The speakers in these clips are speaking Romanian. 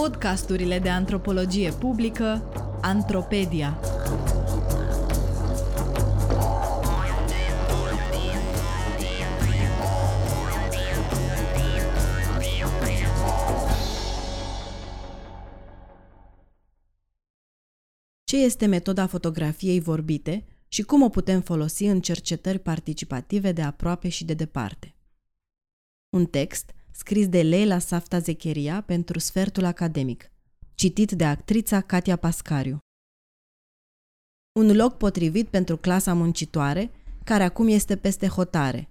Podcasturile de antropologie publică Antropedia. Ce este metoda fotografiei vorbite și cum o putem folosi în cercetări participative de aproape și de departe? Un text scris de Leila Safta Zecheria pentru Sfertul Academic, citit de actrița Katia Pascariu. Un loc potrivit pentru clasa muncitoare, care acum este peste hotare.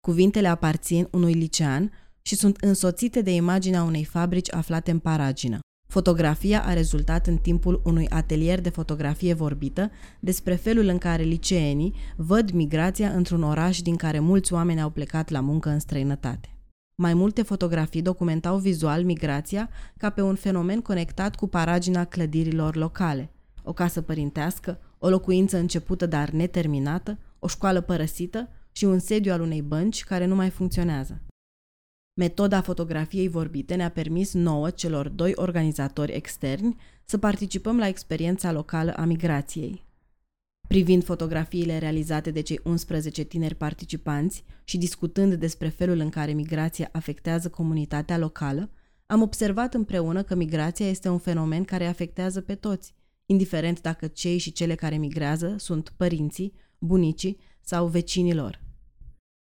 Cuvintele aparțin unui licean și sunt însoțite de imaginea unei fabrici aflate în paragină. Fotografia a rezultat în timpul unui atelier de fotografie vorbită despre felul în care liceenii văd migrația într-un oraș din care mulți oameni au plecat la muncă în străinătate. Mai multe fotografii documentau vizual migrația ca pe un fenomen conectat cu paragina clădirilor locale. O casă părintească, o locuință începută dar neterminată, o școală părăsită și un sediu al unei bănci care nu mai funcționează. Metoda fotografiei vorbite ne-a permis nouă, celor doi organizatori externi, să participăm la experiența locală a migrației. Privind fotografiile realizate de cei 11 tineri participanți și discutând despre felul în care migrația afectează comunitatea locală, am observat împreună că migrația este un fenomen care afectează pe toți, indiferent dacă cei și cele care migrează sunt părinții, bunicii sau vecinilor.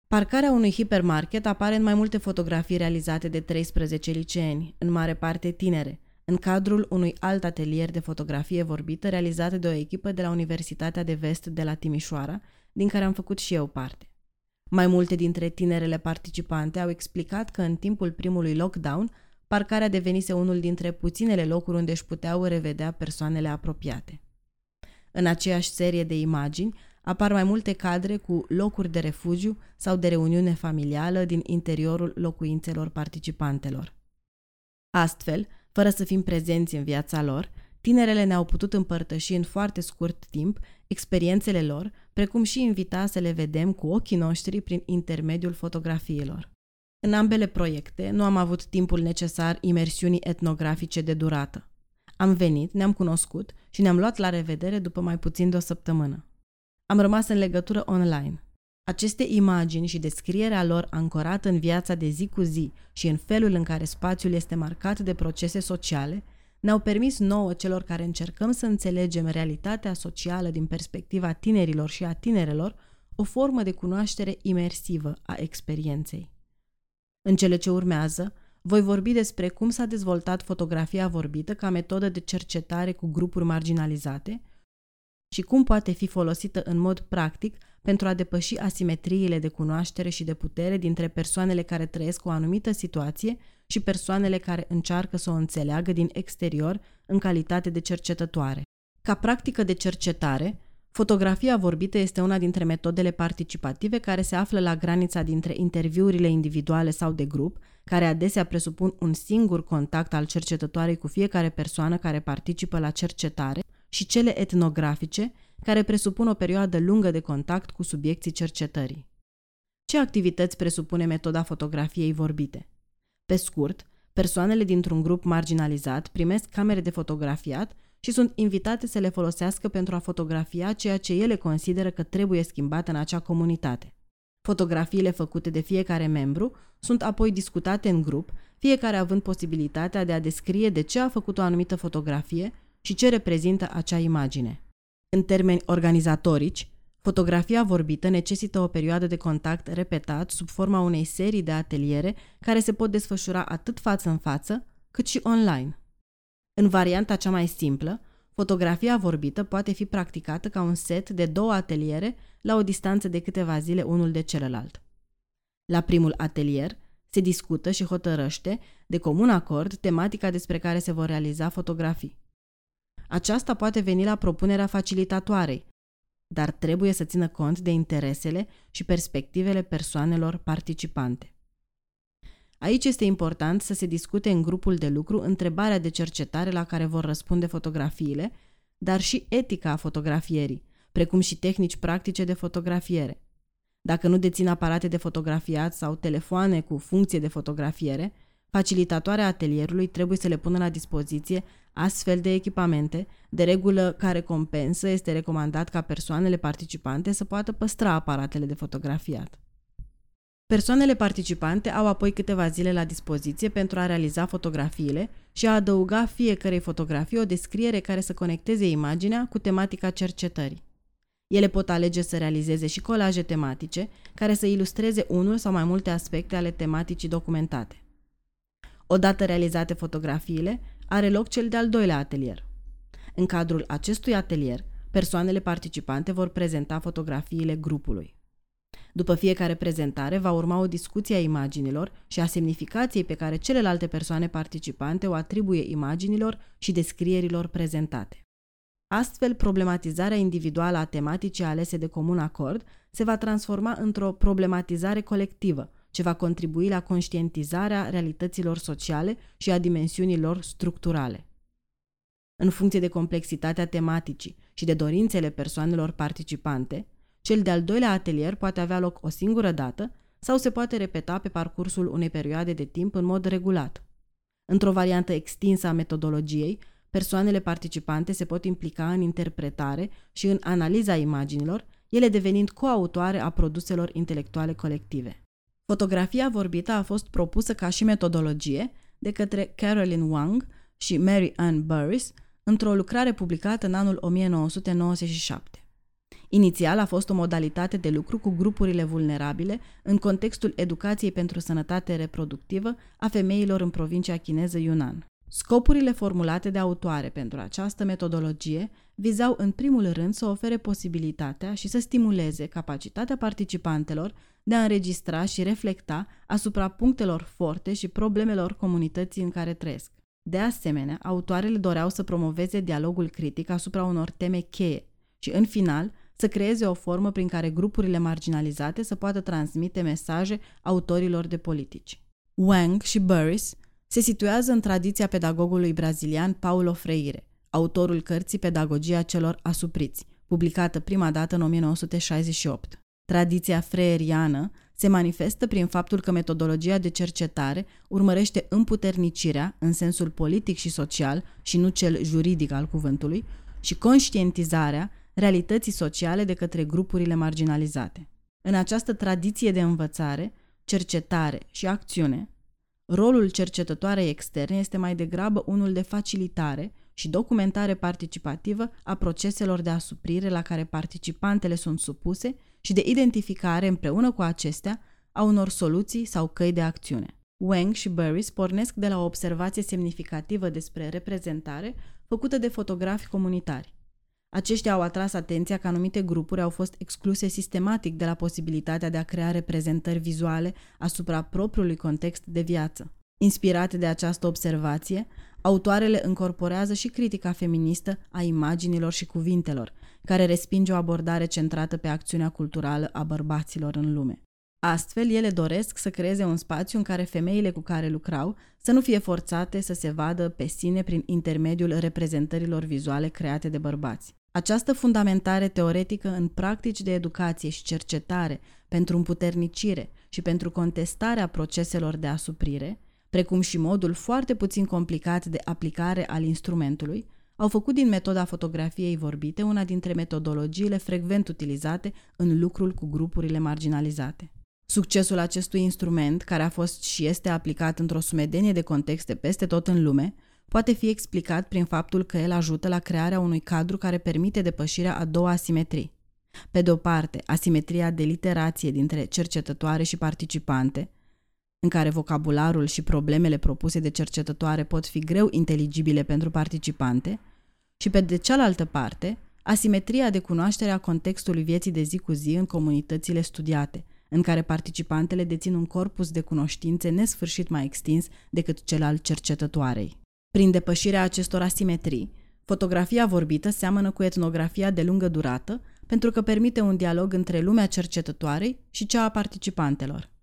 Parcarea unui hipermarket apare în mai multe fotografii realizate de 13 liceeni, în mare parte tinere, în cadrul unui alt atelier de fotografie vorbită realizat de o echipă de la Universitatea de Vest de la Timișoara, din care am făcut și eu parte. Mai multe dintre tinerele participante au explicat că în timpul primului lockdown, parcarea devenise unul dintre puținele locuri unde își puteau revedea persoanele apropiate. În aceeași serie de imagini apar mai multe cadre cu locuri de refugiu sau de reuniune familială din interiorul locuințelor participantelor. Astfel, fără să fim prezenți în viața lor, tinerele ne-au putut împărtăși în foarte scurt timp experiențele lor, precum și invita să le vedem cu ochii noștri prin intermediul fotografiilor. În ambele proiecte nu am avut timpul necesar imersiunii etnografice de durată. Am venit, ne-am cunoscut și ne-am luat la revedere după mai puțin de o săptămână. Am rămas în legătură online. Aceste imagini și descrierea lor ancorată în viața de zi cu zi și în felul în care spațiul este marcat de procese sociale, ne-au permis nouă celor care încercăm să înțelegem realitatea socială din perspectiva tinerilor și a tinerelor o formă de cunoaștere imersivă a experienței. În cele ce urmează, voi vorbi despre cum s-a dezvoltat fotografia vorbită ca metodă de cercetare cu grupuri marginalizate și cum poate fi folosită în mod practic pentru a depăși asimetriile de cunoaștere și de putere dintre persoanele care trăiesc o anumită situație și persoanele care încearcă să o înțeleagă din exterior în calitate de cercetătoare. Ca practică de cercetare, fotografia vorbită este una dintre metodele participative care se află la granița dintre interviurile individuale sau de grup, care adesea presupun un singur contact al cercetătoarei cu fiecare persoană care participă la cercetare, și cele etnografice, care presupun o perioadă lungă de contact cu subiecții cercetării. Ce activități presupune metoda fotografiei vorbite? Pe scurt, persoanele dintr-un grup marginalizat primesc camere de fotografiat și sunt invitate să le folosească pentru a fotografia ceea ce ele consideră că trebuie schimbat în acea comunitate. Fotografiile făcute de fiecare membru sunt apoi discutate în grup, fiecare având posibilitatea de a descrie de ce a făcut o anumită fotografie și ce reprezintă acea imagine. În termeni organizatorici, fotografia vorbită necesită o perioadă de contact repetat sub forma unei serii de ateliere care se pot desfășura atât față în față, cât și online. În varianta cea mai simplă, fotografia vorbită poate fi practicată ca un set de două ateliere la o distanță de câteva zile unul de celălalt. La primul atelier se discută și hotărăște, de comun acord, tematica despre care se vor realiza fotografii. Aceasta poate veni la propunerea facilitatoarei, dar trebuie să țină cont de interesele și perspectivele persoanelor participante. Aici este important să se discute în grupul de lucru întrebarea de cercetare la care vor răspunde fotografiile, dar și etica a fotografierii, precum și tehnici practice de fotografiere. Dacă nu dețin aparate de fotografiat sau telefoane cu funcție de fotografiere, Facilitatoarea atelierului trebuie să le pună la dispoziție astfel de echipamente, de regulă care compensă, este recomandat ca persoanele participante să poată păstra aparatele de fotografiat. Persoanele participante au apoi câteva zile la dispoziție pentru a realiza fotografiile și a adăuga fiecarei fotografii o descriere care să conecteze imaginea cu tematica cercetării. Ele pot alege să realizeze și colaje tematice care să ilustreze unul sau mai multe aspecte ale tematicii documentate. Odată realizate fotografiile, are loc cel de-al doilea atelier. În cadrul acestui atelier, persoanele participante vor prezenta fotografiile grupului. După fiecare prezentare va urma o discuție a imaginilor și a semnificației pe care celelalte persoane participante o atribuie imaginilor și descrierilor prezentate. Astfel, problematizarea individuală a tematicii alese de comun acord se va transforma într-o problematizare colectivă, ce va contribui la conștientizarea realităților sociale și a dimensiunilor structurale. În funcție de complexitatea tematicii și de dorințele persoanelor participante, cel de-al doilea atelier poate avea loc o singură dată sau se poate repeta pe parcursul unei perioade de timp în mod regulat. Într-o variantă extinsă a metodologiei, persoanele participante se pot implica în interpretare și în analiza imaginilor, ele devenind coautoare a produselor intelectuale colective. Fotografia vorbită a fost propusă ca și metodologie de către Carolyn Wang și Mary Ann Burris într-o lucrare publicată în anul 1997. Inițial a fost o modalitate de lucru cu grupurile vulnerabile în contextul educației pentru sănătate reproductivă a femeilor în provincia chineză Yunnan. Scopurile formulate de autoare pentru această metodologie vizau în primul rând să ofere posibilitatea și să stimuleze capacitatea participantelor de a înregistra și reflecta asupra punctelor forte și problemelor comunității în care trăiesc. De asemenea, autoarele doreau să promoveze dialogul critic asupra unor teme cheie și, în final, să creeze o formă prin care grupurile marginalizate să poată transmite mesaje autorilor de politici. Wang și Burris se situează în tradiția pedagogului brazilian Paulo Freire, autorul cărții Pedagogia celor asupriți, publicată prima dată în 1968. Tradiția freeriană se manifestă prin faptul că metodologia de cercetare urmărește împuternicirea, în sensul politic și social și nu cel juridic al cuvântului, și conștientizarea realității sociale de către grupurile marginalizate. În această tradiție de învățare, cercetare și acțiune, rolul cercetătoarei externe este mai degrabă unul de facilitare și documentare participativă a proceselor de asuprire la care participantele sunt supuse și de identificare împreună cu acestea a unor soluții sau căi de acțiune. Wang și Burris pornesc de la o observație semnificativă despre reprezentare făcută de fotografi comunitari. Aceștia au atras atenția că anumite grupuri au fost excluse sistematic de la posibilitatea de a crea reprezentări vizuale asupra propriului context de viață. Inspirate de această observație, autoarele încorporează și critica feministă a imaginilor și cuvintelor, care respinge o abordare centrată pe acțiunea culturală a bărbaților în lume. Astfel, ele doresc să creeze un spațiu în care femeile cu care lucrau să nu fie forțate să se vadă pe sine prin intermediul reprezentărilor vizuale create de bărbați. Această fundamentare teoretică în practici de educație și cercetare pentru împuternicire și pentru contestarea proceselor de asuprire, precum și modul foarte puțin complicat de aplicare al instrumentului, au făcut din metoda fotografiei vorbite una dintre metodologiile frecvent utilizate în lucrul cu grupurile marginalizate. Succesul acestui instrument, care a fost și este aplicat într-o sumedenie de contexte peste tot în lume, poate fi explicat prin faptul că el ajută la crearea unui cadru care permite depășirea a două asimetrii. Pe de o parte, asimetria de literație dintre cercetătoare și participante, în care vocabularul și problemele propuse de cercetătoare pot fi greu inteligibile pentru participante, și pe de cealaltă parte, asimetria de cunoaștere a contextului vieții de zi cu zi în comunitățile studiate, în care participantele dețin un corpus de cunoștințe nesfârșit mai extins decât cel al cercetătoarei. Prin depășirea acestor asimetrii, fotografia vorbită seamănă cu etnografia de lungă durată pentru că permite un dialog între lumea cercetătoarei și cea a participantelor.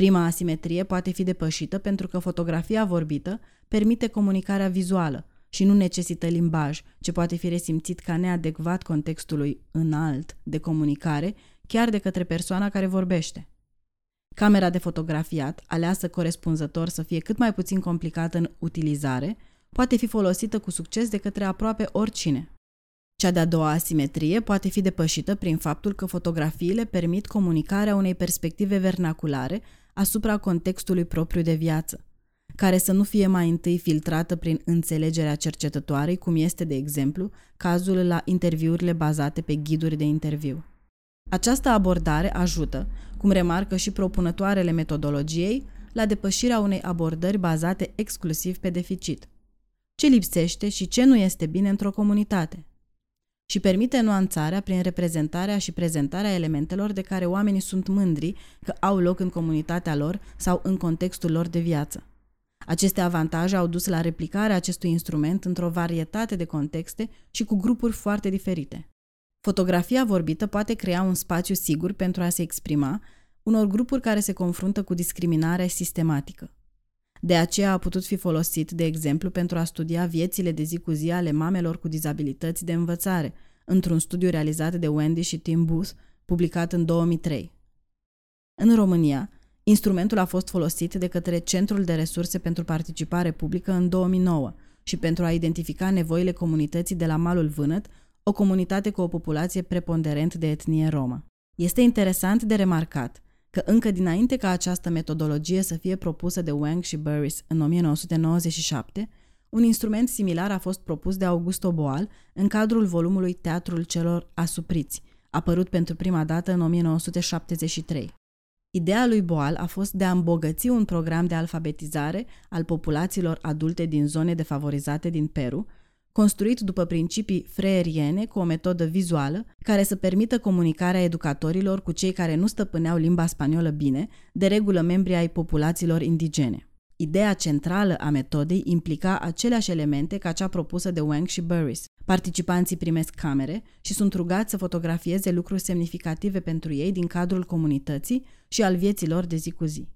Prima asimetrie poate fi depășită pentru că fotografia vorbită permite comunicarea vizuală și nu necesită limbaj, ce poate fi resimțit ca neadecvat contextului înalt de comunicare chiar de către persoana care vorbește. Camera de fotografiat, aleasă corespunzător să fie cât mai puțin complicată în utilizare, poate fi folosită cu succes de către aproape oricine. Cea de-a doua asimetrie poate fi depășită prin faptul că fotografiile permit comunicarea unei perspective vernaculare asupra contextului propriu de viață, care să nu fie mai întâi filtrată prin înțelegerea cercetătoarei, cum este, de exemplu, cazul la interviurile bazate pe ghiduri de interviu. Această abordare ajută, cum remarcă și propunătoarele metodologiei, la depășirea unei abordări bazate exclusiv pe deficit. Ce lipsește și ce nu este bine într-o comunitate? Și permite nuanțarea prin reprezentarea și prezentarea elementelor de care oamenii sunt mândri că au loc în comunitatea lor sau în contextul lor de viață. Aceste avantaje au dus la replicarea acestui instrument într-o varietate de contexte și cu grupuri foarte diferite. Fotografia vorbită poate crea un spațiu sigur pentru a se exprima unor grupuri care se confruntă cu discriminare sistematică. De aceea a putut fi folosit, de exemplu, pentru a studia viețile de zi cu zi ale mamelor cu dizabilități de învățare, într-un studiu realizat de Wendy și Tim Booth, publicat în 2003. În România, instrumentul a fost folosit de către Centrul de Resurse pentru Participare Publică în 2009 și pentru a identifica nevoile comunității de la Malul Vânăt, o comunitate cu o populație preponderent de etnie romă. Este interesant de remarcat că încă dinainte ca această metodologie să fie propusă de Wang și Burris în 1997, un instrument similar a fost propus de Augusto Boal în cadrul volumului Teatrul celor asupriți, apărut pentru prima dată în 1973. Ideea lui Boal a fost de a îmbogăți un program de alfabetizare al populațiilor adulte din zone defavorizate din Peru, construit după principii freeriene cu o metodă vizuală care să permită comunicarea educatorilor cu cei care nu stăpâneau limba spaniolă bine, de regulă membri ai populațiilor indigene. Ideea centrală a metodei implica aceleași elemente ca cea propusă de Wang și Burris. Participanții primesc camere și sunt rugați să fotografieze lucruri semnificative pentru ei din cadrul comunității și al vieților de zi cu zi.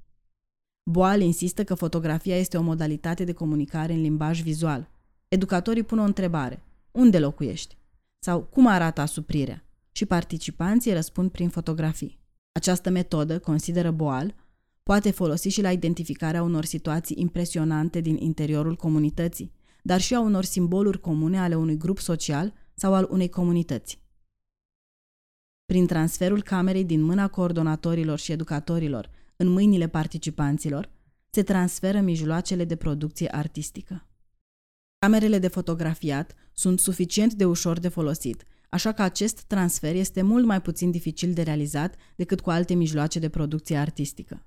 Boal insistă că fotografia este o modalitate de comunicare în limbaj vizual – Educatorii pun o întrebare. Unde locuiești? Sau cum arată asuprirea? Și participanții răspund prin fotografii. Această metodă, consideră Boal, poate folosi și la identificarea unor situații impresionante din interiorul comunității, dar și a unor simboluri comune ale unui grup social sau al unei comunități. Prin transferul camerei din mâna coordonatorilor și educatorilor în mâinile participanților, se transferă mijloacele de producție artistică. Camerele de fotografiat sunt suficient de ușor de folosit, așa că acest transfer este mult mai puțin dificil de realizat decât cu alte mijloace de producție artistică.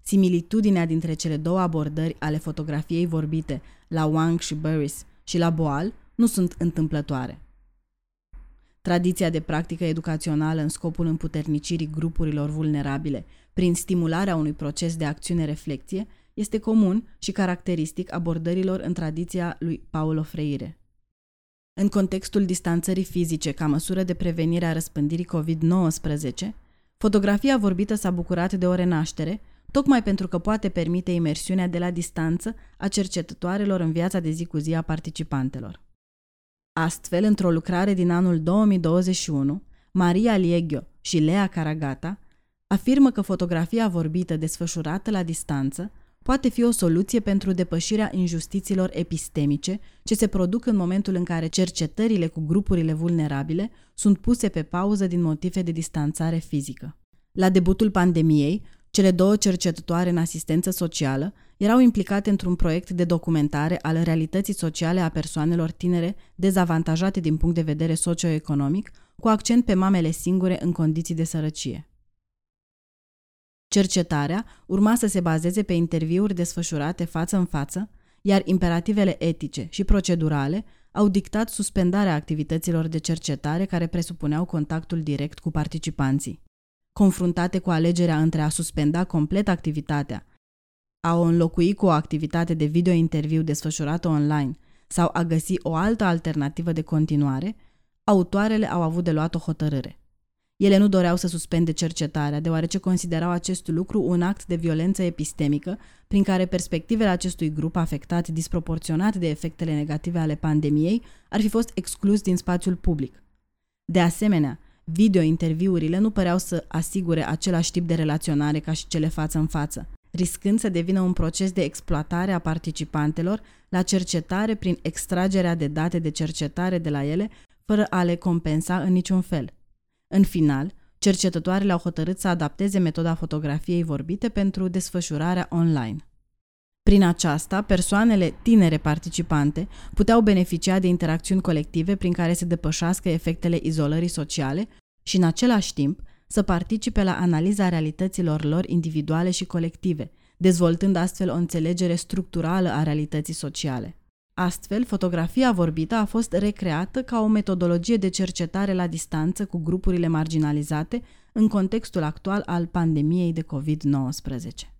Similitudinea dintre cele două abordări ale fotografiei vorbite, la Wang și Burris și la Boal, nu sunt întâmplătoare. Tradiția de practică educațională în scopul împuternicirii grupurilor vulnerabile prin stimularea unui proces de acțiune-reflecție este comun și caracteristic abordărilor în tradiția lui Paulo Freire. În contextul distanțării fizice ca măsură de prevenire a răspândirii COVID-19, fotografia vorbită s-a bucurat de o renaștere, tocmai pentru că poate permite imersiunea de la distanță a cercetătoarelor în viața de zi cu zi a participantelor. Astfel, într-o lucrare din anul 2021, Maria Liegio și Lea Caragata afirmă că fotografia vorbită desfășurată la distanță poate fi o soluție pentru depășirea injustițiilor epistemice ce se produc în momentul în care cercetările cu grupurile vulnerabile sunt puse pe pauză din motive de distanțare fizică. La debutul pandemiei, cele două cercetătoare în asistență socială erau implicate într-un proiect de documentare al realității sociale a persoanelor tinere dezavantajate din punct de vedere socioeconomic, cu accent pe mamele singure în condiții de sărăcie. Cercetarea urma să se bazeze pe interviuri desfășurate față în față, iar imperativele etice și procedurale au dictat suspendarea activităților de cercetare care presupuneau contactul direct cu participanții. Confruntate cu alegerea între a suspenda complet activitatea, a o înlocui cu o activitate de video-interviu desfășurată online sau a găsi o altă alternativă de continuare, autoarele au avut de luat o hotărâre. Ele nu doreau să suspende cercetarea, deoarece considerau acest lucru un act de violență epistemică, prin care perspectivele acestui grup afectat disproporționat de efectele negative ale pandemiei ar fi fost exclus din spațiul public. De asemenea, Video-interviurile nu păreau să asigure același tip de relaționare ca și cele față în față, riscând să devină un proces de exploatare a participantelor la cercetare prin extragerea de date de cercetare de la ele, fără a le compensa în niciun fel. În final, cercetătoarele au hotărât să adapteze metoda fotografiei vorbite pentru desfășurarea online. Prin aceasta, persoanele tinere participante puteau beneficia de interacțiuni colective prin care se depășească efectele izolării sociale și, în același timp, să participe la analiza realităților lor individuale și colective, dezvoltând astfel o înțelegere structurală a realității sociale. Astfel, fotografia vorbită a fost recreată ca o metodologie de cercetare la distanță cu grupurile marginalizate în contextul actual al pandemiei de COVID-19.